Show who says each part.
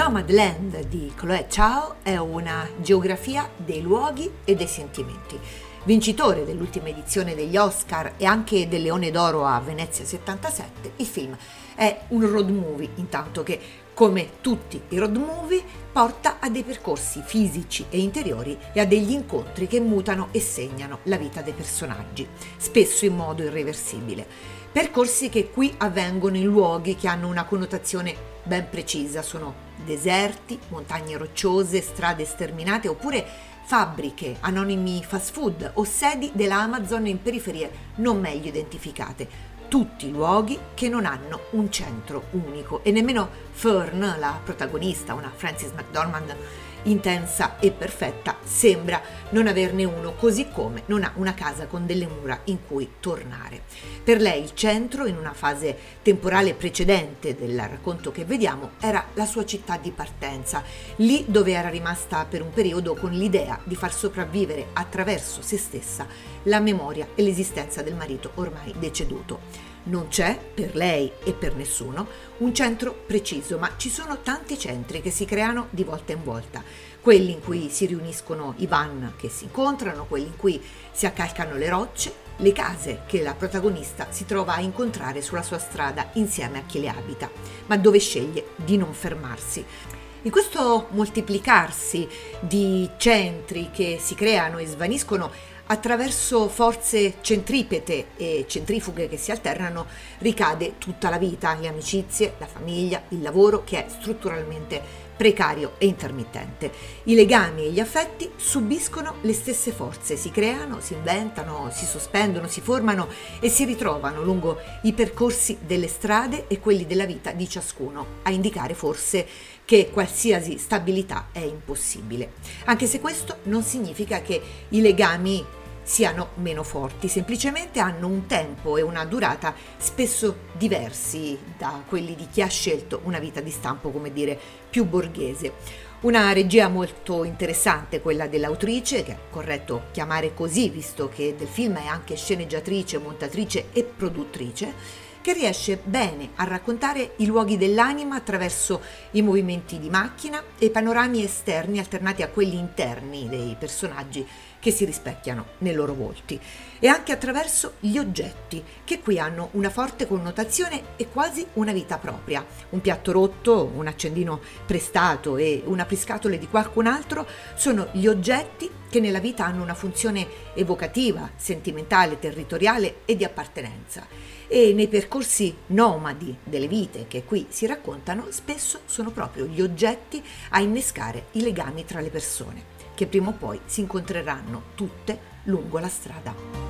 Speaker 1: Nomadland di Chloé Chao è una geografia dei luoghi e dei sentimenti. Vincitore dell'ultima edizione degli Oscar e anche del Leone d'Oro a Venezia 77, il film è un road movie, intanto che, come tutti i road movie, porta a dei percorsi fisici e interiori e a degli incontri che mutano e segnano la vita dei personaggi, spesso in modo irreversibile. Percorsi che qui avvengono in luoghi che hanno una connotazione ben precisa, sono deserti, montagne rocciose, strade sterminate oppure fabbriche, anonimi fast food o sedi dell'Amazon in periferie non meglio identificate. Tutti luoghi che non hanno un centro unico e nemmeno Fern, la protagonista, una Frances McDormand intensa e perfetta, sembra non averne uno, così come non ha una casa con delle mura in cui tornare. Per lei il centro, in una fase temporale precedente del racconto che vediamo, era la sua città di partenza, lì dove era rimasta per un periodo con l'idea di far sopravvivere attraverso se stessa la memoria e l'esistenza del marito ormai deceduto. Non c'è, per lei e per nessuno, un centro preciso, ma ci sono tanti centri che si creano di volta in volta. Quelli in cui si riuniscono i van che si incontrano, quelli in cui si accalcano le rocce, le case che la protagonista si trova a incontrare sulla sua strada insieme a chi le abita, ma dove sceglie di non fermarsi. In questo moltiplicarsi di centri che si creano e svaniscono attraverso forze centripete e centrifughe che si alternano ricade tutta la vita, le amicizie, la famiglia, il lavoro che è strutturalmente precario e intermittente. I legami e gli affetti subiscono le stesse forze, si creano, si inventano, si sospendono, si formano e si ritrovano lungo i percorsi delle strade e quelli della vita di ciascuno, a indicare forse che qualsiasi stabilità è impossibile. Anche se questo non significa che i legami siano meno forti, semplicemente hanno un tempo e una durata spesso diversi da quelli di chi ha scelto una vita di stampo, come dire, più borghese. Una regia molto interessante, quella dell'autrice, che è corretto chiamare così, visto che del film è anche sceneggiatrice, montatrice e produttrice, che riesce bene a raccontare i luoghi dell'anima attraverso i movimenti di macchina e i panorami esterni alternati a quelli interni dei personaggi che si rispecchiano nei loro volti e anche attraverso gli oggetti che qui hanno una forte connotazione e quasi una vita propria. Un piatto rotto, un accendino prestato e una priscatole di qualcun altro sono gli oggetti che nella vita hanno una funzione evocativa, sentimentale, territoriale e di appartenenza. E nei percorsi nomadi delle vite che qui si raccontano, spesso sono proprio gli oggetti a innescare i legami tra le persone che prima o poi si incontreranno tutte lungo la strada.